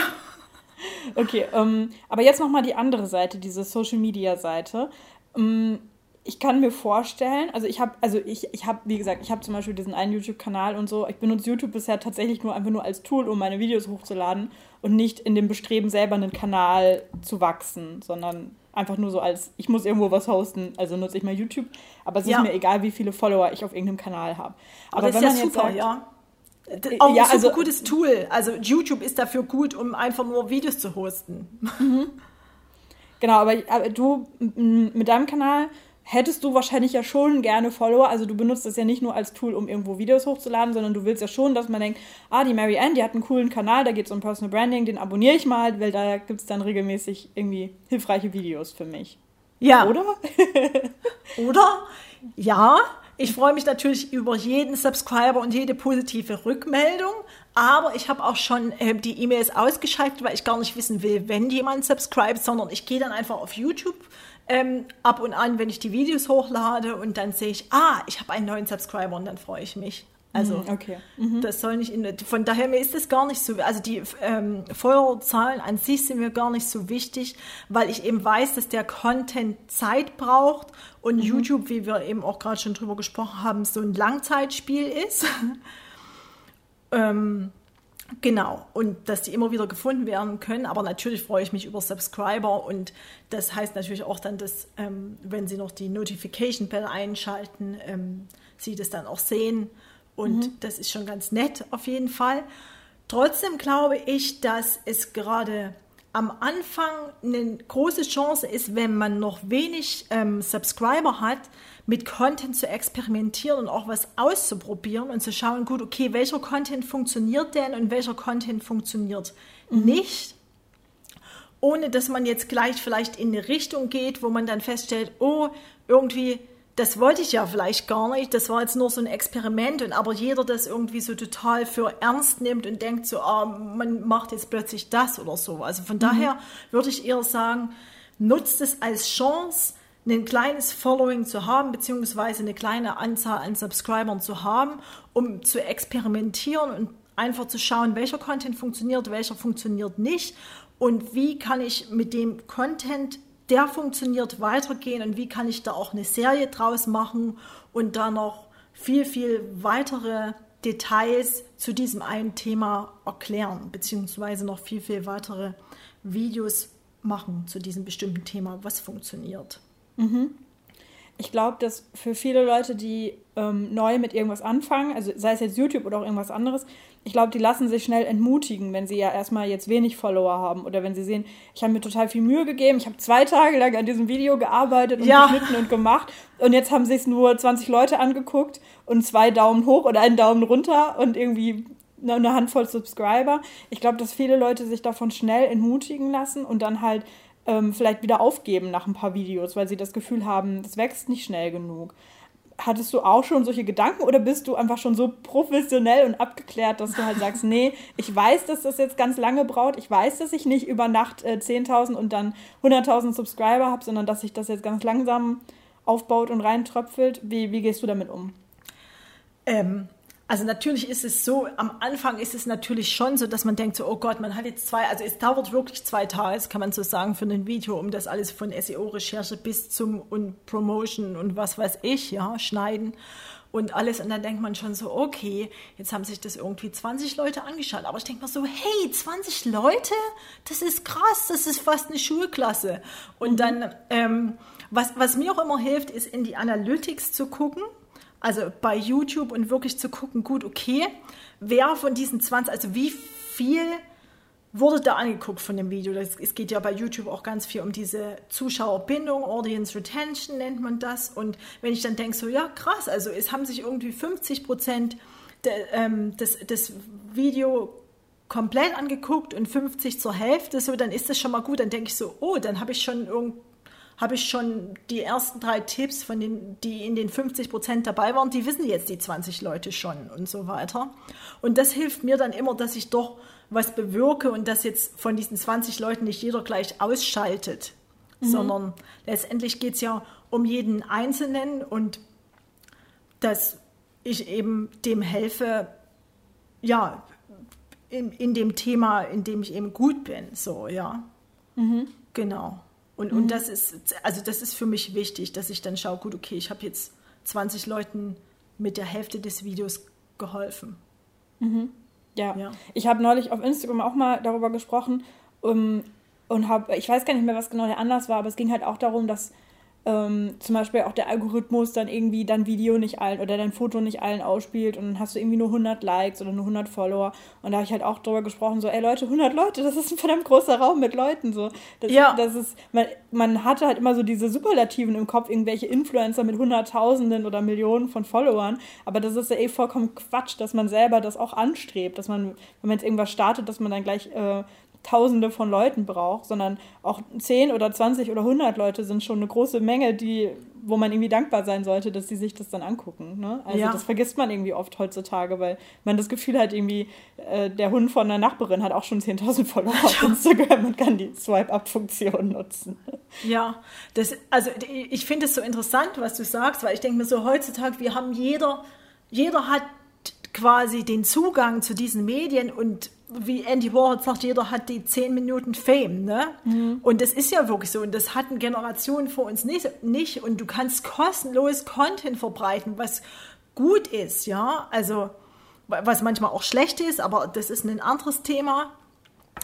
Okay, ähm, aber jetzt nochmal die andere Seite, diese Social-Media-Seite. Ähm, ich kann mir vorstellen, also ich habe, also ich, ich habe, wie gesagt, ich habe zum Beispiel diesen einen YouTube-Kanal und so. Ich benutze YouTube bisher tatsächlich nur einfach nur als Tool, um meine Videos hochzuladen und nicht in dem Bestreben, selber einen Kanal zu wachsen, sondern einfach nur so als, ich muss irgendwo was hosten, also nutze ich mal YouTube. Aber es ja. ist mir egal, wie viele Follower ich auf irgendeinem Kanal habe. Aber, aber das ist ja super, sagt, ja. Auch ein ja, super also, gutes Tool. Also YouTube ist dafür gut, um einfach nur Videos zu hosten. Mhm. Genau, aber, aber du mit deinem Kanal hättest du wahrscheinlich ja schon gerne Follower. Also du benutzt das ja nicht nur als Tool, um irgendwo Videos hochzuladen, sondern du willst ja schon, dass man denkt, ah, die Mary Ann, die hat einen coolen Kanal, da geht es um Personal Branding, den abonniere ich mal, weil da gibt es dann regelmäßig irgendwie hilfreiche Videos für mich. Ja. Oder? (laughs) Oder? Ja. ich freue mich natürlich über jeden Subscriber und jede positive Rückmeldung. Aber ich habe auch schon äh, die E-Mails ausgeschaltet, weil ich gar nicht wissen will, wenn jemand subscribt, sondern ich gehe dann einfach auf YouTube ähm, ab und an, wenn ich die Videos hochlade und dann sehe ich, ah, ich habe einen neuen Subscriber und dann freue ich mich. Also Mhm, okay. Mhm. das soll nicht in, von daher mir ist das gar nicht so, also die ähm, Followerzahlen an sich sind mir gar nicht so wichtig, weil ich eben weiß, dass der Content Zeit braucht und YouTube, wie wir eben auch gerade schon drüber gesprochen haben, so ein Langzeitspiel ist. (laughs) ähm, Genau, und dass die immer wieder gefunden werden können. Aber natürlich freue ich mich über Subscriber und das heißt natürlich auch dann, dass, ähm, wenn Sie noch die Notification Bell einschalten, ähm, Sie das dann auch sehen. Und das ist schon ganz nett auf jeden Fall. Trotzdem glaube ich, dass es gerade am Anfang eine große Chance ist, wenn man noch wenig ähm, Subscriber hat, mit Content zu experimentieren und auch was auszuprobieren und zu schauen, gut, okay, welcher Content funktioniert denn und welcher Content funktioniert nicht, ohne dass man jetzt gleich vielleicht in eine Richtung geht, wo man dann feststellt, oh, irgendwie, das wollte ich ja vielleicht gar nicht, das war jetzt nur so ein Experiment und aber jeder das irgendwie so total für ernst nimmt und denkt so, ah, man macht jetzt plötzlich das oder so. Also von daher würde ich eher sagen, nutzt es als Chance, ein kleines Following zu haben, beziehungsweise eine kleine Anzahl an Subscribern zu haben, um zu experimentieren und einfach zu schauen, welcher Content funktioniert, welcher funktioniert nicht und wie kann ich mit dem Content, der funktioniert, weitergehen und wie kann ich da auch eine Serie draus machen und da noch viel, viel weitere Details zu diesem einen Thema erklären, beziehungsweise noch viel, viel weitere Videos machen zu diesem bestimmten Thema, was funktioniert. Ich glaube, dass für viele Leute, die ähm, neu mit irgendwas anfangen, also sei es jetzt YouTube oder auch irgendwas anderes, ich glaube, die lassen sich schnell entmutigen, wenn sie ja erstmal jetzt wenig Follower haben oder wenn sie sehen, ich habe mir total viel Mühe gegeben, ich habe zwei Tage lang an diesem Video gearbeitet und Ja. geschnitten und gemacht und jetzt haben sich nur 20 Leute angeguckt und zwei Daumen hoch oder einen Daumen runter und irgendwie eine eine Handvoll Subscriber. Ich glaube, dass viele Leute sich davon schnell entmutigen lassen und dann halt ähm, vielleicht wieder aufgeben nach ein paar Videos, weil sie das Gefühl haben, das wächst nicht schnell genug. Hattest du auch schon solche Gedanken oder bist du einfach schon so professionell und abgeklärt, dass du halt sagst, (laughs) nee, ich weiß, dass das jetzt ganz lange braucht, ich weiß, dass ich nicht über Nacht äh, 10.000 und dann 100.000 Subscriber habe, sondern dass sich das jetzt ganz langsam aufbaut und reintröpfelt. Wie, wie gehst du damit um? Ähm, also natürlich ist es so, am Anfang ist es natürlich schon so, dass man denkt so, oh Gott, man hat jetzt zwei, also es dauert wirklich zwei Tage, kann man so sagen, für ein Video, um das alles von SEO-Recherche bis zum und Promotion und was weiß ich, ja, schneiden und alles. Und dann denkt man schon so, okay, jetzt haben sich das irgendwie 20 Leute angeschaut. Aber ich denke mir so, hey, 20 Leute? Das ist krass, das ist fast eine Schulklasse. Und dann, ähm, was, was mir auch immer hilft, ist in die Analytics zu gucken also bei YouTube und wirklich zu gucken, gut, okay, wer von diesen 20, also wie viel wurde da angeguckt von dem Video? Das, es geht ja bei YouTube auch ganz viel um diese Zuschauerbindung, Audience Retention nennt man das. Und wenn ich dann denke, so, ja, krass, also es haben sich irgendwie 50 Prozent ähm, des, des Video komplett angeguckt und 50 zur Hälfte, so, dann ist das schon mal gut. Dann denke ich so, oh, dann habe ich schon irgend habe ich schon die ersten drei Tipps, von den, die in den 50 Prozent dabei waren, die wissen jetzt die 20 Leute schon und so weiter. Und das hilft mir dann immer, dass ich doch was bewirke und dass jetzt von diesen 20 Leuten nicht jeder gleich ausschaltet, sondern letztendlich geht es ja um jeden Einzelnen und dass ich eben dem helfe, ja, in, in dem Thema, in dem ich eben gut bin, so, ja. Genau. Und, und das ist, also das ist für mich wichtig, dass ich dann schaue, gut, okay, ich habe jetzt 20 Leuten mit der Hälfte des Videos geholfen. Ja, Ja. ich habe neulich auf Instagram auch mal darüber gesprochen um, und habe, ich weiß gar nicht mehr, was genau der Anlass war, aber es ging halt auch darum, dass ähm, zum Beispiel auch der Algorithmus dann irgendwie dein Video nicht allen oder dein Foto nicht allen ausspielt und dann hast du irgendwie nur 100 Likes oder nur 100 Follower und da habe ich halt auch darüber gesprochen, so, ey Leute, 100 Leute, das ist ein verdammt großer Raum mit Leuten, so. Das, Ja. das ist, man, man hatte halt immer so diese Superlativen im Kopf, irgendwelche Influencer mit Hunderttausenden oder Millionen von Followern, aber das ist ja eh vollkommen Quatsch, dass man selber das auch anstrebt, dass man, wenn man jetzt irgendwas startet, dass man dann gleich äh, Tausende von Leuten braucht, sondern auch 10 oder 20 oder 100 Leute sind schon eine große Menge, die, wo man irgendwie dankbar sein sollte, dass sie sich das dann angucken. Ne? Also ja. das vergisst man irgendwie oft heutzutage, weil man das Gefühl hat, irgendwie äh, der Hund von der Nachbarin hat auch schon 10.000 Follower auf (laughs) Instagram und kann die Swipe-Up-Funktion nutzen. Ja, das, also ich finde es so interessant, was du sagst, weil ich denke mir so heutzutage, wir haben jeder, jeder hat quasi den Zugang zu diesen Medien und wie Andy Warhol sagt, jeder hat die zehn Minuten Fame, ne? Mhm. Und das ist ja wirklich so. Und das hatten Generationen vor uns nicht, nicht. Und du kannst kostenlos Content verbreiten, was gut ist, ja. Also, was manchmal auch schlecht ist, aber das ist ein anderes Thema.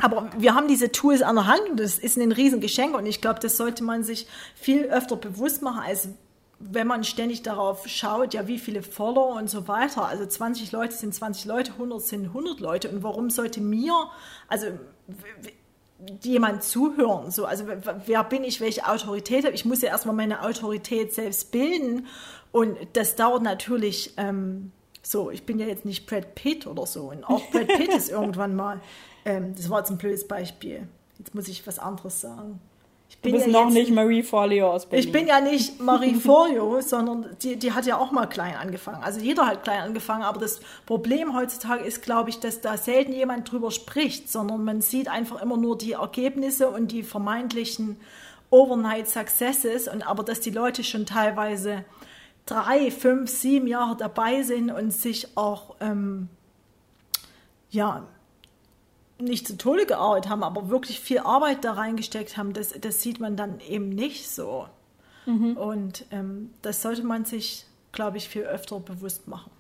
Aber wir haben diese Tools an der Hand und das ist ein Riesengeschenk. Und ich glaube, das sollte man sich viel öfter bewusst machen, als wenn man ständig darauf schaut, ja, wie viele Follower und so weiter, also 20 Leute sind 20 Leute, 100 sind 100 Leute. Und warum sollte mir, also jemand zuhören, so, also wer bin ich, welche Autorität habe ich, muss ja erstmal meine Autorität selbst bilden. Und das dauert natürlich, ähm, so, ich bin ja jetzt nicht Brad Pitt oder so. Und auch Brad Pitt (laughs) ist irgendwann mal, ähm, das war jetzt ein blödes Beispiel, jetzt muss ich was anderes sagen du bist ja noch nicht Marie Forleo aus Berlin. Ich bin ja nicht Marie Forleo, (laughs) sondern die, die hat ja auch mal klein angefangen. Also jeder hat klein angefangen, aber das Problem heutzutage ist, glaube ich, dass da selten jemand drüber spricht, sondern man sieht einfach immer nur die Ergebnisse und die vermeintlichen Overnight Successes und aber dass die Leute schon teilweise drei, fünf, sieben Jahre dabei sind und sich auch ähm, ja nicht zu Tode gearbeitet haben, aber wirklich viel Arbeit da reingesteckt haben, das, das sieht man dann eben nicht so. Mhm. Und ähm, das sollte man sich, glaube ich, viel öfter bewusst machen.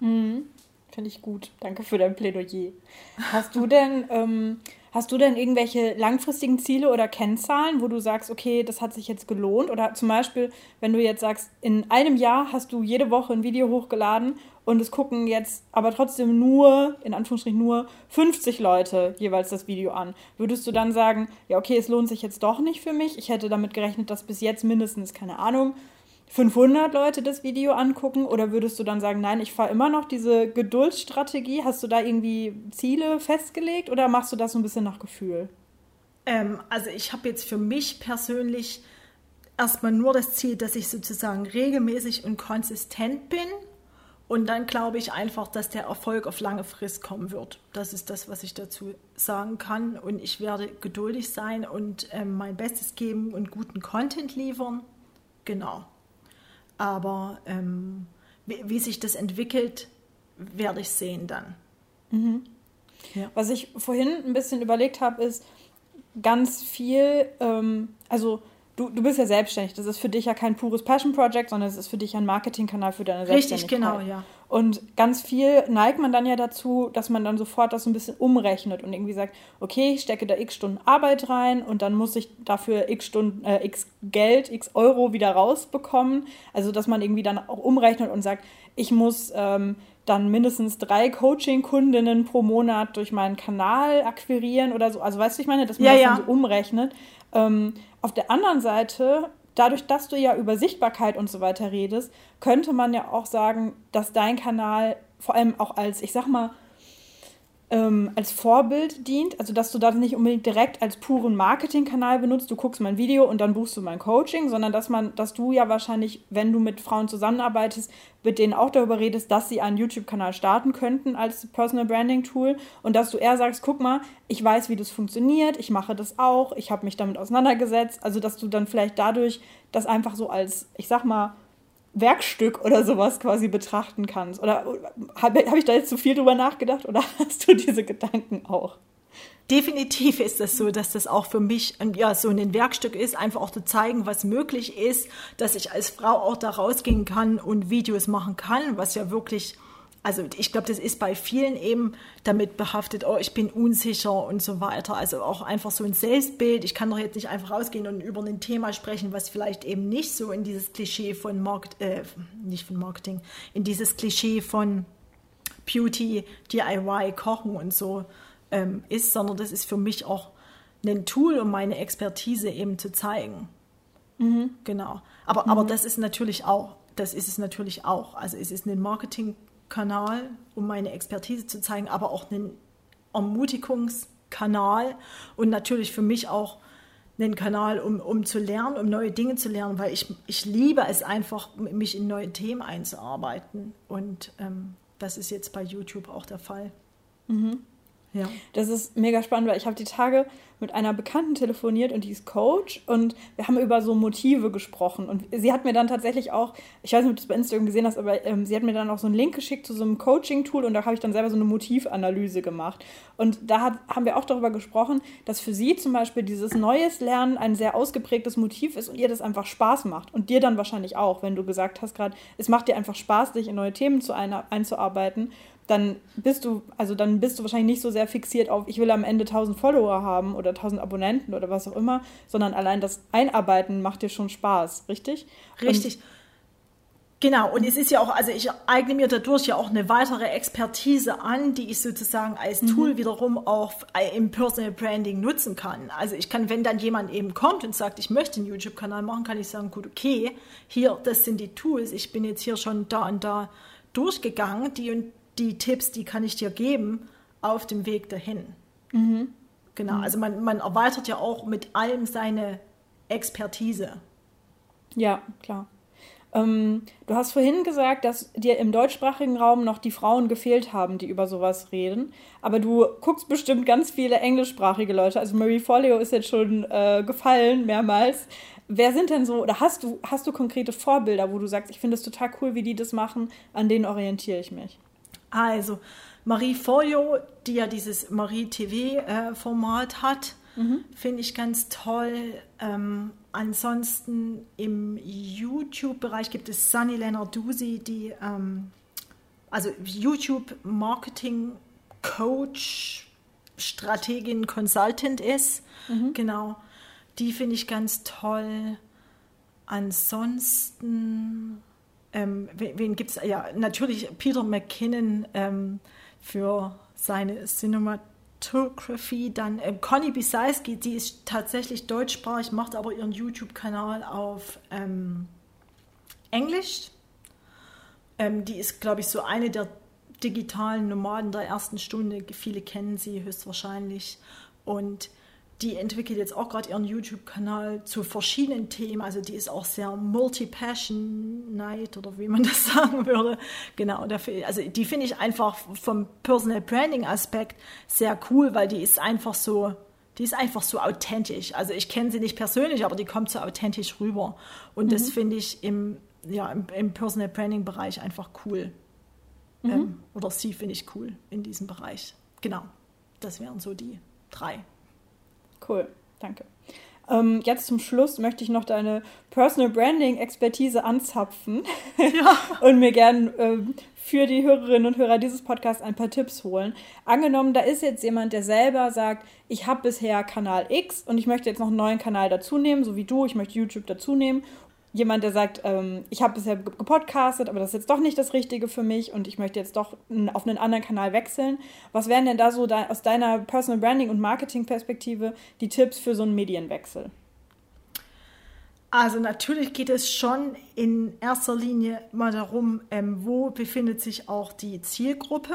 Mhm. Finde ich gut. Danke für dein Plädoyer. Hast du denn, ähm, hast du denn irgendwelche langfristigen Ziele oder Kennzahlen, wo du sagst, okay, das hat sich jetzt gelohnt? Oder zum Beispiel, wenn du jetzt sagst, in einem Jahr hast du jede Woche ein Video hochgeladen und es gucken jetzt aber trotzdem nur, in Anführungsstrichen nur 50 Leute jeweils das Video an. Würdest du dann sagen, ja, okay, es lohnt sich jetzt doch nicht für mich? Ich hätte damit gerechnet, dass bis jetzt mindestens, keine Ahnung, 500 Leute das Video angucken? Oder würdest du dann sagen, nein, ich fahre immer noch diese Geduldsstrategie? Hast du da irgendwie Ziele festgelegt oder machst du das so ein bisschen nach Gefühl? Ähm, also ich habe jetzt für mich persönlich erstmal nur das Ziel, dass ich sozusagen regelmäßig und konsistent bin und dann glaube ich einfach, dass der Erfolg auf lange Frist kommen wird. Das ist das, was ich dazu sagen kann. Und ich werde geduldig sein und ähm, mein Bestes geben und guten Content liefern. Genau. Aber ähm, wie, wie, sich das entwickelt, werde ich sehen dann. Mhm. Ja. Was ich vorhin ein bisschen überlegt habe, ist ganz viel, ähm, also du, du bist ja selbstständig. Das ist für dich ja kein pures Passion Project, sondern es ist für dich ein Marketingkanal für deine Selbstständigkeit. Richtig, genau, ja. Und ganz viel neigt man dann ja dazu, dass man dann sofort das so ein bisschen umrechnet und irgendwie sagt, okay, ich stecke da x Stunden Arbeit rein und dann muss ich dafür x Stunden, äh, x Geld, x Euro wieder rausbekommen. Also dass man irgendwie dann auch umrechnet und sagt, ich muss ähm, dann mindestens drei Coaching-Kundinnen pro Monat durch meinen Kanal akquirieren oder so. Also weißt du, ich meine, dass man ja, das ja. dann so umrechnet. Ähm, auf der anderen Seite, dadurch, dass du ja über Sichtbarkeit und so weiter redest, könnte man ja auch sagen, dass dein Kanal vor allem auch als, ich sag mal, ähm, als Vorbild dient, also dass du das nicht unbedingt direkt als puren Marketingkanal benutzt, du guckst mein Video und dann buchst du mein Coaching, sondern dass man, dass du ja wahrscheinlich, wenn du mit Frauen zusammenarbeitest, mit denen auch darüber redest, dass sie einen YouTube-Kanal starten könnten als Personal Branding Tool. Und dass du eher sagst, guck mal, ich weiß, wie das funktioniert, ich mache das auch, ich habe mich damit auseinandergesetzt, also dass du dann vielleicht dadurch das einfach so als, ich sag mal, Werkstück oder sowas quasi betrachten kannst. Oder habe hab ich da jetzt zu viel drüber nachgedacht oder (laughs) hast du diese Gedanken auch? Definitiv ist es das so, dass das auch für mich ja, so ein Werkstück ist, einfach auch zu zeigen, was möglich ist, dass ich als Frau auch da rausgehen kann und Videos machen kann, was ja wirklich also ich glaube, das ist bei vielen eben damit behaftet, oh, ich bin unsicher und so weiter. Also auch einfach so ein Selbstbild. Ich kann doch jetzt nicht einfach rausgehen und über ein Thema sprechen, was vielleicht eben nicht so in dieses Klischee von Markt, äh, nicht von Marketing, in dieses Klischee von Beauty, DIY, Kochen und so ähm, ist, sondern das ist für mich auch ein Tool, um meine Expertise eben zu zeigen. Mhm. Genau. Aber, mhm. aber das ist natürlich auch, das ist es natürlich auch. Also es ist ein Marketing Kanal, um meine Expertise zu zeigen, aber auch einen Ermutigungskanal und natürlich für mich auch einen Kanal, um, um zu lernen, um neue Dinge zu lernen, weil ich, ich liebe es einfach, mich in neue Themen einzuarbeiten. Und ähm, das ist jetzt bei YouTube auch der Fall. Mhm. Ja. Das ist mega spannend, weil ich habe die Tage mit einer Bekannten telefoniert und die ist Coach und wir haben über so Motive gesprochen. Und sie hat mir dann tatsächlich auch, ich weiß nicht, ob du das bei Instagram gesehen hast, aber ähm, sie hat mir dann auch so einen Link geschickt zu so einem Coaching-Tool und da habe ich dann selber so eine Motivanalyse gemacht. Und da hat, haben wir auch darüber gesprochen, dass für sie zum Beispiel dieses neues Lernen ein sehr ausgeprägtes Motiv ist und ihr das einfach Spaß macht. Und dir dann wahrscheinlich auch, wenn du gesagt hast gerade, es macht dir einfach Spaß, dich in neue Themen zu ein, einzuarbeiten dann bist du, also dann bist du wahrscheinlich nicht so sehr fixiert auf, ich will am Ende 1000 Follower haben oder 1000 Abonnenten oder was auch immer, sondern allein das Einarbeiten macht dir schon Spaß, richtig? Richtig. Und Genau, und es ist ja auch, also ich eigne mir dadurch ja auch eine weitere Expertise an, die ich sozusagen als mhm. Tool wiederum auch im Personal Branding nutzen kann. Also ich kann, wenn dann jemand eben kommt und sagt, ich möchte einen YouTube-Kanal machen, kann ich sagen, gut, okay, hier, das sind die Tools, ich bin jetzt hier schon da und da durchgegangen, die und die Tipps, die kann ich dir geben auf dem Weg dahin. Mhm. Genau, mhm. also man, man erweitert ja auch mit allem seine Expertise. Ja, klar. Ähm, du hast vorhin gesagt, dass dir im deutschsprachigen Raum noch die Frauen gefehlt haben, die über sowas reden. Aber du guckst bestimmt ganz viele englischsprachige Leute. Also Marie Forleo ist jetzt schon äh, gefallen mehrmals. Wer sind denn so, oder hast du, hast du konkrete Vorbilder, wo du sagst, ich finde es total cool, wie die das machen, an denen orientiere ich mich? Also Marie Folio, die ja dieses Marie TV-Format äh, hat, mhm. finde ich ganz toll. Ähm, ansonsten im YouTube-Bereich gibt es Sunny Lenarduzzi, die ähm, also YouTube Marketing Coach, Strategin, Consultant ist. Mhm. Genau. Die finde ich ganz toll. Ansonsten ähm, wen, gibt es? Ja, natürlich Peter McKinnon ähm, für seine Cinematography. Dann ähm, Conny Bisalski, die ist tatsächlich deutschsprachig, macht aber ihren YouTube-Kanal auf ähm, Englisch. Ähm, die ist, glaube ich, so eine der digitalen Nomaden der ersten Stunde. Viele kennen sie höchstwahrscheinlich. Und die entwickelt jetzt auch gerade ihren YouTube-Kanal zu verschiedenen Themen. Also die ist auch sehr multi-passionate oder wie man (laughs) das sagen würde. Genau, dafür, also die finde ich einfach vom Personal Branding-Aspekt sehr cool, weil die ist einfach so, die ist einfach so authentisch. Also ich kenne sie nicht persönlich, aber die kommt so authentisch rüber. Und mhm. das finde ich im, ja, im, im Personal Branding-Bereich einfach cool. Mhm. Ähm, oder sie finde ich cool in diesem Bereich. Genau, das wären so die drei. Cool, danke. Ähm, jetzt zum Schluss möchte ich noch deine Personal Branding Expertise anzapfen (laughs) ja. und mir gern ähm, für die Hörerinnen und Hörer dieses Podcasts ein paar Tipps holen. Angenommen, da ist jetzt jemand, der selber sagt, ich habe bisher Kanal X und ich möchte jetzt noch einen neuen Kanal dazu nehmen, so wie du, ich möchte YouTube dazu nehmen jemand, der sagt, ähm, ich habe bisher gepodcastet, aber das ist jetzt doch nicht das Richtige für mich und ich möchte jetzt doch auf einen anderen Kanal wechseln. Was wären denn da so de aus deiner Personal Branding und Marketing Perspektive die Tipps für so einen Medienwechsel? Also natürlich geht es schon in erster Linie mal darum, ähm, wo befindet sich auch die Zielgruppe.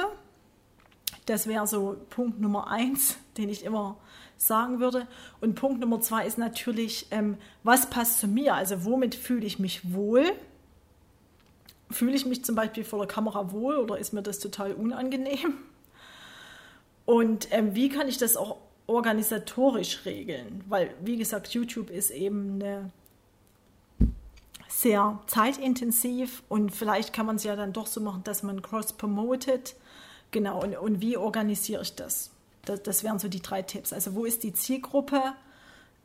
Das wäre so Punkt Nummer eins, den ich immer sagen würde. Und Punkt Nummer zwei ist natürlich, ähm, was passt zu mir? Also womit fühle ich mich wohl? Fühle ich mich zum Beispiel vor der Kamera wohl oder ist mir das total unangenehm? Und ähm, wie kann ich das auch organisatorisch regeln? Weil, wie gesagt, YouTube ist eben eine sehr zeitintensiv und vielleicht kann man es ja dann doch so machen, dass man cross-promotet. Genau, und, und wie organisiere ich das? Das, das wären so die drei Tipps. Also wo ist die Zielgruppe?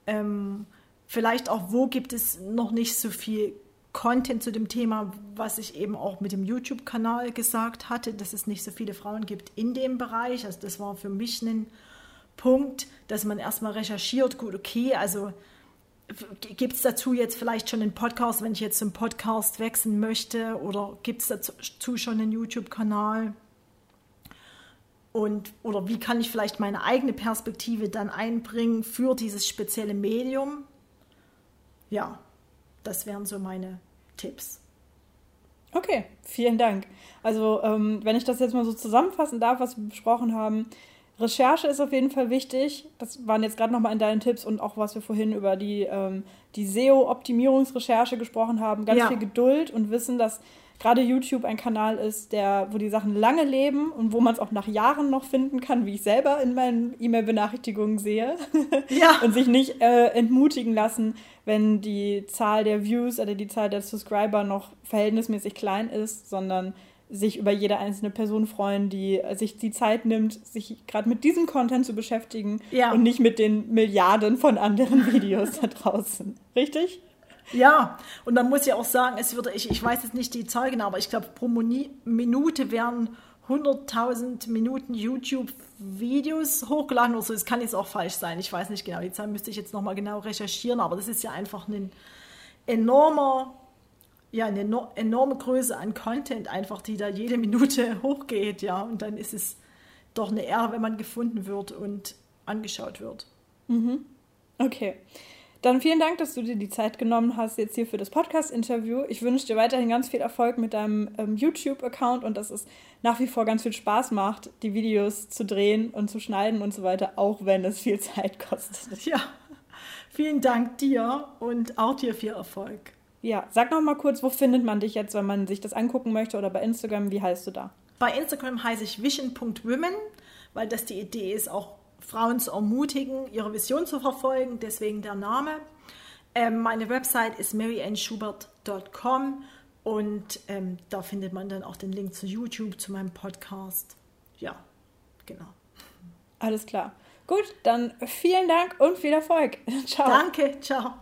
Ähm, vielleicht auch, wo gibt es noch nicht so viel Content zu dem Thema, was ich eben auch mit dem YouTube-Kanal gesagt hatte, dass es nicht so viele Frauen gibt in dem Bereich. Also das war für mich ein Punkt, dass man erstmal recherchiert, gut, okay, also gibt es dazu jetzt vielleicht schon einen Podcast, wenn ich jetzt zum Podcast wechseln möchte oder gibt es dazu schon einen YouTube-Kanal? Und, oder wie kann ich vielleicht meine eigene Perspektive dann einbringen für dieses spezielle Medium? Ja, das wären so meine Tipps. Okay, vielen Dank. Also, ähm, wenn ich das jetzt mal so zusammenfassen darf, was wir besprochen haben, Recherche ist auf jeden Fall wichtig. Das waren jetzt gerade nochmal in deinen Tipps und auch was wir vorhin über die, ähm, die SEO-Optimierungsrecherche gesprochen haben. Ganz ja. viel Geduld und Wissen, dass gerade YouTube ein Kanal ist, der, wo die Sachen lange leben und wo man es auch nach Jahren noch finden kann, wie ich selber in meinen E-Mail-Benachrichtigungen sehe. (laughs) Ja. und sich nicht äh, entmutigen lassen, wenn die Zahl der Views oder die Zahl der Subscriber noch verhältnismäßig klein ist, sondern sich über jede einzelne Person freuen, die sich die Zeit nimmt, sich gerade mit diesem Content zu beschäftigen ja. und nicht mit den Milliarden von anderen (laughs) Videos da draußen. Richtig? Ja, und dann muss ich auch sagen, es würde, ich, ich weiß jetzt nicht die Zahl genau, aber ich glaube, pro Minute werden 100.000 Minuten YouTube-Videos hochgeladen oder so. Das kann jetzt auch falsch sein. Ich weiß nicht genau. Die Zahl müsste ich jetzt nochmal genau recherchieren, aber das ist ja einfach ein enormer ja, eine enorme Größe an Content einfach, die da jede Minute (laughs) hochgeht, ja. Und dann ist es doch eine Ehre, wenn man gefunden wird und angeschaut wird. Mhm. Okay. Dann vielen Dank, dass du dir die Zeit genommen hast jetzt hier für das Podcast-Interview. Ich wünsche dir weiterhin ganz viel Erfolg mit deinem ähm, YouTube-Account und dass es nach wie vor ganz viel Spaß macht, die Videos zu drehen und zu schneiden und so weiter, auch wenn es viel Zeit (laughs) kostet. Ja, vielen Dank dir und auch dir viel Erfolg. Ja, sag noch mal kurz, wo findet man dich jetzt, wenn man sich das angucken möchte oder bei Instagram, wie heißt du da? Bei Instagram heiße ich vision.women, weil das die Idee ist, auch Frauen zu ermutigen, ihre Vision zu verfolgen, deswegen der Name. Ähm, meine Website ist maryannschubert.com und ähm, da findet man dann auch den Link zu YouTube, zu meinem Podcast. Ja, genau. Alles klar. Gut, dann vielen Dank und viel Erfolg. (laughs) Ciao. Danke, ciao.